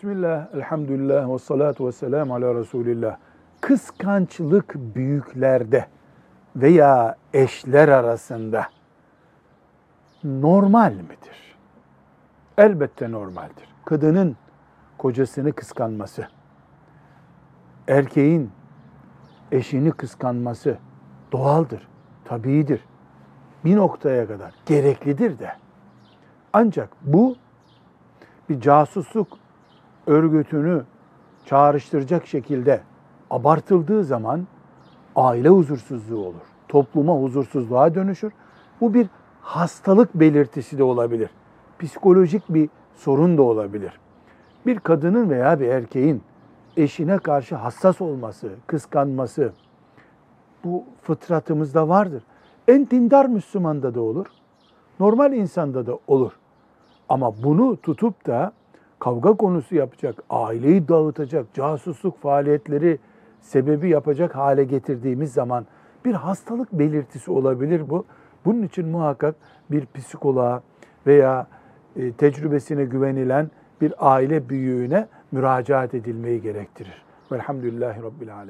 Bismillah, elhamdülillah ve salatu ve selamu ala Resulillah. Kıskançlık büyüklerde veya eşler arasında normal midir? Elbette normaldir. Kadının kocasını kıskanması, erkeğin eşini kıskanması doğaldır, tabiidir. Bir noktaya kadar gereklidir de. Ancak bu bir casusluk örgütünü çağrıştıracak şekilde abartıldığı zaman aile huzursuzluğu olur. Topluma huzursuzluğa dönüşür. Bu bir hastalık belirtisi de olabilir. Psikolojik bir sorun da olabilir. Bir kadının veya bir erkeğin eşine karşı hassas olması, kıskanması bu fıtratımızda vardır. En dindar Müslümanda da olur. Normal insanda da olur. Ama bunu tutup da kavga konusu yapacak, aileyi dağıtacak, casusluk faaliyetleri sebebi yapacak hale getirdiğimiz zaman bir hastalık belirtisi olabilir bu. Bunun için muhakkak bir psikoloğa veya e, tecrübesine güvenilen bir aile büyüğüne müracaat edilmeyi gerektirir. Velhamdülillahi Rabbil Alemin.